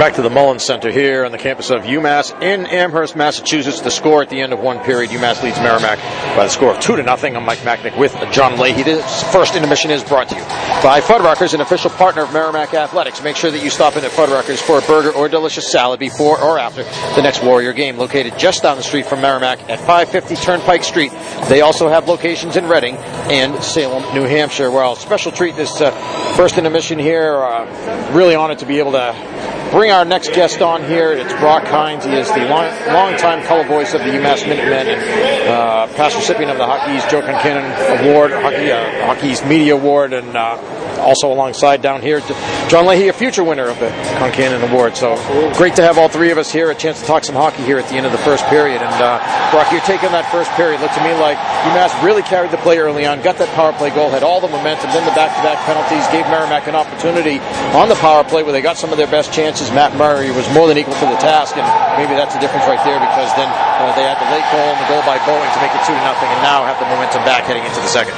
Back to the Mullins Center here on the campus of UMass in Amherst, Massachusetts. The score at the end of one period, UMass leads Merrimack by the score of two to nothing. I'm Mike Machnick with John Leahy. This first intermission is brought to you by Fuddruckers, an official partner of Merrimack Athletics. Make sure that you stop in at Fuddruckers for a burger or delicious salad before or after the next Warrior game, located just down the street from Merrimack at 550 Turnpike Street. They also have locations in Reading and Salem, New Hampshire. Well, special treat this uh, first intermission here. Uh, really honored to be able to bring our next guest on here. It's Brock Hines. He is the long, long-time color voice of the UMass Minutemen and uh, past recipient of the Hockey's Joe Concannon Award, Hockey, uh, Hockey's Media Award, and uh, also alongside down here, John Leahy, a future winner of the Concannon Award. So great to have all three of us here, a chance to talk some hockey here at the end of the first period. And uh, Brock, your take on that first period looked to me like UMass really carried the play early on, got that power play goal, had all the momentum, then the back-to-back penalties gave Merrimack an opportunity on the power play where they got some of their best chances. Matt Murray was more than equal to the task, and maybe that's the difference right there because then uh, they had the late goal and the goal by Boeing to make it two to nothing, and now have the momentum back heading into the second.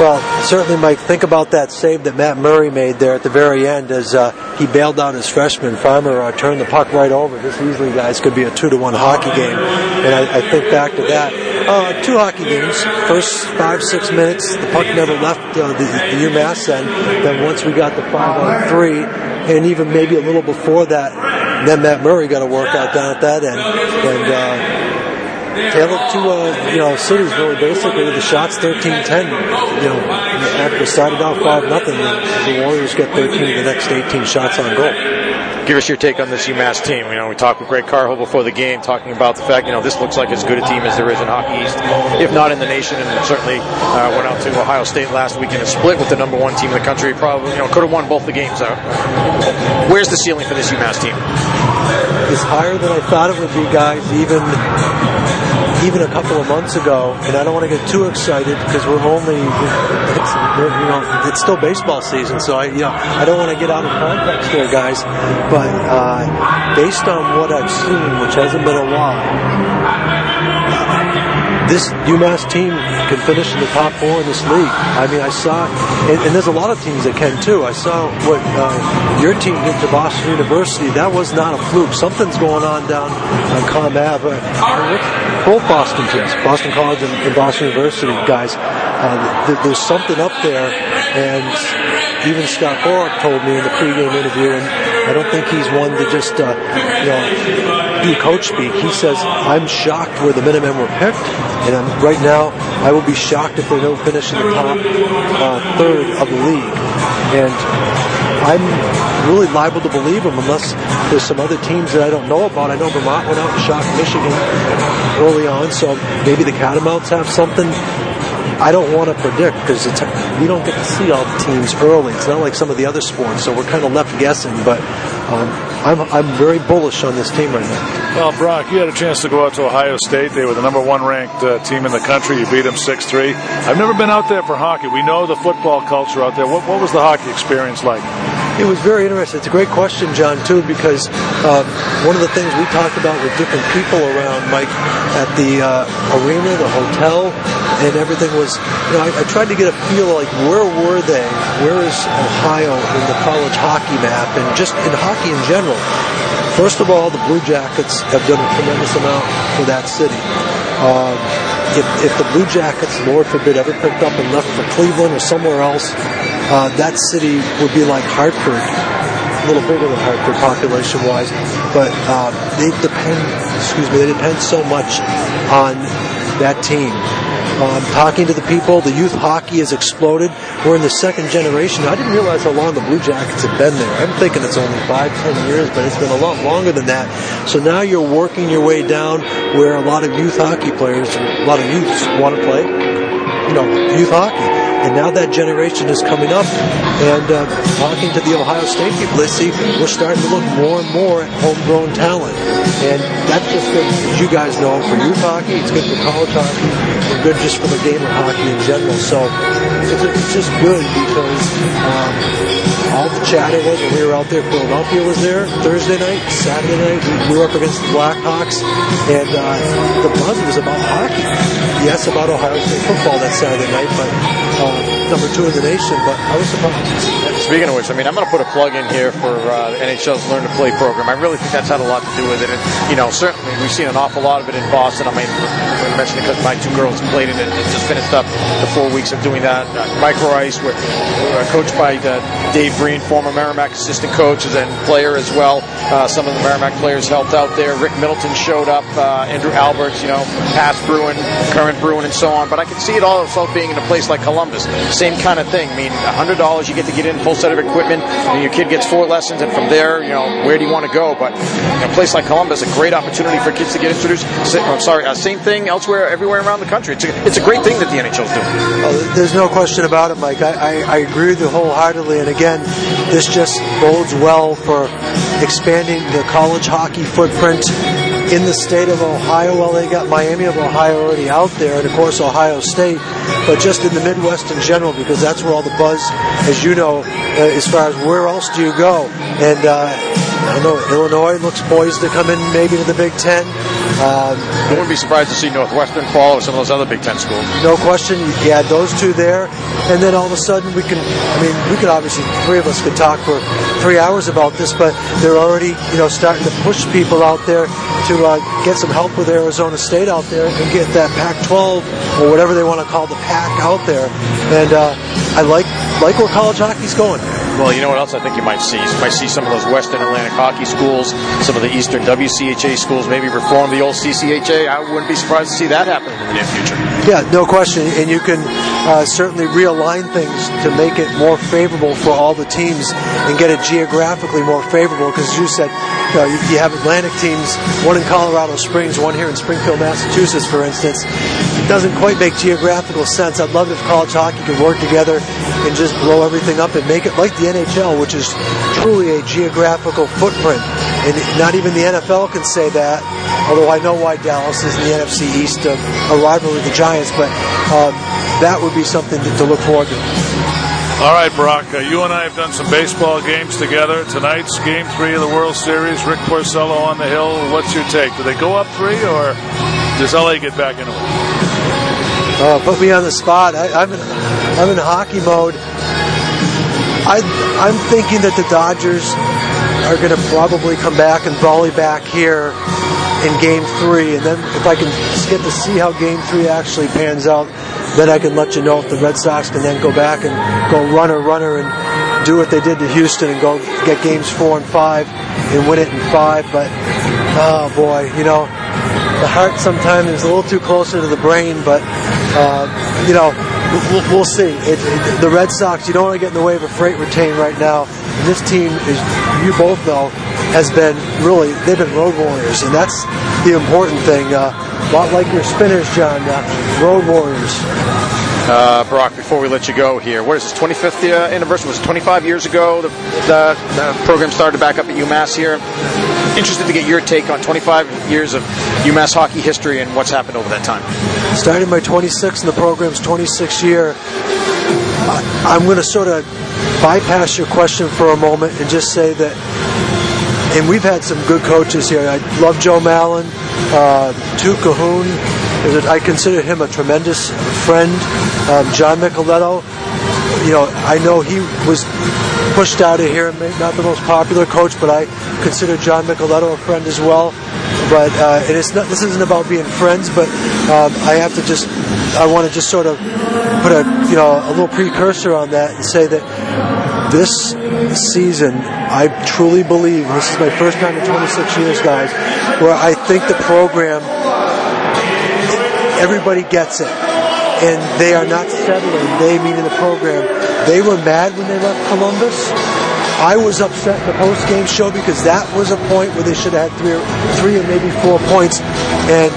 Well, certainly, Mike. Think about that save that Matt Murray made there at the very end as uh, he bailed out his freshman. Farmer uh, turned the puck right over. This easily, guys, could be a two to one hockey game. And I, I think back to that. Uh, two hockey games. First five six minutes, the puck never left uh, the, the UMass end. Then once we got the five on three, and even maybe a little before that, then Matt Murray got a workout down at that end, and. Uh, tailored to uh, you know cities really basically the shots 13-10 you know after started off 5 nothing the Warriors get 13 of the next 18 shots on goal give us your take on this UMass team. You know, we talked with Greg Carvel before the game, talking about the fact, you know, this looks like as good a team as there is in Hockey East, if not in the nation, and certainly uh, went out to Ohio State last week in a split with the number one team in the country. Probably, you know, could have won both the games. Uh, where's the ceiling for this UMass team? It's higher than I thought it would be, guys. Even even a couple of months ago, and I don't want to get too excited because we're only, it's, you know, it's still baseball season, so I, you know, I don't want to get out of context here, guys. But uh, based on what I've seen, which hasn't been a while, this UMass team can finish in the top four in this league. I mean, I saw, and, and there's a lot of teams that can too. I saw what uh, your team did to Boston University. That was not a fluke. Something's going on down on Comm Ave. Both Boston teams, Boston College and, and Boston University guys. Uh, th- there's something up there, and even Scott Borek told me in the pregame interview, and I don't think he's one to just, uh, you know, do coach speak. He says, I'm shocked where the Minutemen were picked, and I'm, right now, I will be shocked if they don't finish in the top uh, third of the league. And I'm really liable to believe them unless there's some other teams that I don't know about. I know Vermont went out and shocked Michigan early on, so maybe the Catamounts have something. I don't want to predict because we don't get to see all the teams early. It's not like some of the other sports, so we're kind of left guessing. But um, I'm, I'm very bullish on this team right now. Well, Brock, you had a chance to go out to Ohio State. They were the number one ranked uh, team in the country. You beat them 6 3. I've never been out there for hockey. We know the football culture out there. What, what was the hockey experience like? It was very interesting. It's a great question, John, too, because uh, one of the things we talked about with different people around, Mike, at the uh, arena, the hotel, and everything was, you know, I, I, tried to get a feel like where were they? Where is Ohio in the college hockey map and just in hockey in general? First of all, the Blue Jackets have done a tremendous amount for that city. Um, if, if the Blue Jackets, Lord forbid, ever picked up and left for Cleveland or somewhere else, uh, that city would be like Hartford, a little bigger than Hartford population-wise, but uh, they depend, excuse me, they depend so much on that team um, talking to the people, the youth hockey has exploded. We're in the second generation. I didn't realize how long the Blue Jackets have been there. I'm thinking it's only five, ten years, but it's been a lot longer than that. So now you're working your way down where a lot of youth hockey players, a lot of youths want to play, you know, youth hockey. And now that generation is coming up, and uh, talking to the Ohio State people, they see we're starting to look more and more at homegrown talent. And that's just good, as you guys know, for youth hockey, it's good for college hockey, and good just for the game of hockey in general. So it's, it's just good because um, all the chatter was when we were out there. Philadelphia was there Thursday night, Saturday night. We were up against the Blackhawks, and uh, the buzz was about. Yes, about Ohio State football that Saturday night, but uh, number two in the nation. But I was surprised. speaking of which, I mean, I'm going to put a plug in here for uh, NHL's Learn to Play program. I really think that's had a lot to do with it. And, you know, certainly we've seen an awful lot of it in Boston. I mean, I'm it because my two girls played in it and just finished up the four weeks of doing that. Uh, micro ice, we're, we're coached by uh, Dave Breen, former Merrimack assistant coach and player as well. Uh, some of the Merrimack players helped out there. Rick Middleton showed up, uh, Andrew Alberts, you know, past Bruin, current Bruin, and so on. But I can see it all also being in a place like Columbus. Same kind of thing. I mean, $100 you get to get in, full set of equipment, and your kid gets four lessons, and from there, you know, where do you want to go? But a place like Columbus, a great opportunity for kids to get introduced. I'm sorry, uh, same thing elsewhere, everywhere around the country. It's a, it's a great thing that the NHL's doing. Well, there's no question about it, Mike. I, I, I agree with you wholeheartedly. And again, this just bodes well for expanding the college hockey footprint in the state of Ohio. Well, they got Miami of Ohio already out there, and of course Ohio State, but just in the Midwest in general, because that's where all the buzz, as you know, uh, as far as where else do you go? And uh, I know Illinois looks poised to come in maybe to the Big Ten. Um, I wouldn't be surprised to see Northwestern fall or some of those other Big Ten schools. No question. You add those two there, and then all of a sudden we can. I mean, we could obviously three of us could talk for three hours about this, but they're already you know starting to push people out there to uh, get some help with Arizona State out there and get that Pac-12 or whatever they want to call the pack out there. And uh, I like like where college hockey's going. Well, you know what else I think you might see? You might see some of those Western Atlantic hockey schools, some of the Eastern WCHA schools, maybe reform the old CCHA. I wouldn't be surprised to see that happen in the near future. Yeah, no question. And you can uh, certainly realign things to make it more favorable for all the teams and get it geographically more favorable. Because as you said, you, know, you, have Atlantic teams, one in Colorado Springs, one here in Springfield, Massachusetts, for instance. It doesn't quite make geographical sense. I'd love if college hockey could work together and just blow everything up and make it like the the NHL, which is truly a geographical footprint. And not even the NFL can say that, although I know why Dallas is in the NFC East, a, a rivalry with the Giants, but um, that would be something to, to look forward to. All right, Brock, uh, you and I have done some baseball games together. Tonight's game three of the World Series, Rick Porcello on the hill. What's your take? Do they go up three, or does LA get back into it? Uh, put me on the spot. I, I'm in, I'm in hockey mode. I, I'm thinking that the Dodgers are going to probably come back and volley back here in Game Three, and then if I can get to see how Game Three actually pans out, then I can let you know if the Red Sox can then go back and go runner runner and do what they did to Houston and go get games four and five and win it in five. But oh boy, you know the heart sometimes is a little too closer to the brain, but uh, you know we'll, we'll see. It, it, the Red Sox, you don't want to get in the way of a freight retain right now. And this team is, you both know, has been really they've been road warriors, and that's the important thing. Uh, a lot like your spinners, John. Uh, road warriors. Uh, Brock, before we let you go here, what is this, 25th uh, anniversary? Was it 25 years ago the, the, the, program started back up at UMass here? Interested to get your take on 25 years of UMass hockey history and what's happened over that time. Starting my 26th in the program's 26th year, I, I'm going to sort of bypass your question for a moment and just say that and we've had some good coaches here. I love Joe Mallen, uh, Toot Cahoon. I consider him a tremendous friend. Um, John Micheletto, you know, I know he was pushed out of here, not the most popular coach, but I consider John Micheletto a friend as well. But uh, it's not. This isn't about being friends, but um, I have to just. I want to just sort of put a you know a little precursor on that and say that this season, I truly believe, this is my first time in 26 years, guys, where I think the program, everybody gets it. And they are not settling. They, meaning the program, they were mad when they left Columbus. I was upset in the post game show because that was a point where they should have had three or, three or maybe four points. And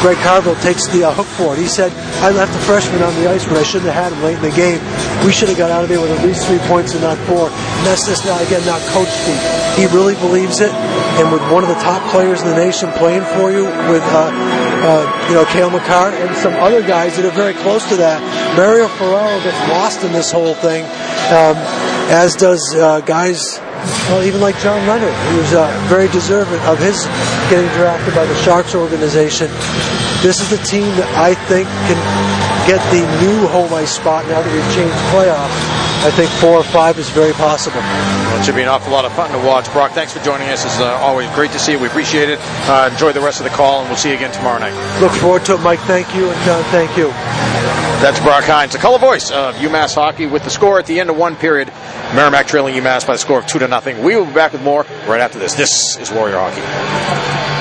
Greg Carvel takes the uh, hook for it. He said, I left the freshman on the ice when I shouldn't have had him late in the game. We should have got out of there with at least three points and not four. And that's just, not, again, not coach speak. He really believes it. And with one of the top players in the nation playing for you, with, uh, uh, you know, Cale Makar and some other guys that are very close to that, Mario Ferraro gets lost in this whole thing, um, as does uh, guys well, even like John Leonard, who's uh, very deserving of his getting drafted by the Sharks organization. This is the team that I think can get the new home ice spot now that we've changed playoffs I think four or five is very possible. Well, it should be an awful lot of fun to watch. Brock, thanks for joining us. It's uh, always great to see you. We appreciate it. Uh, enjoy the rest of the call, and we'll see you again tomorrow night. Look forward to it, Mike. Thank you, and John, thank you. That's Brock Hines, the color voice of UMass hockey, with the score at the end of one period. Merrimack trailing UMass by the score of two to nothing. We will be back with more right after this. This is Warrior Hockey.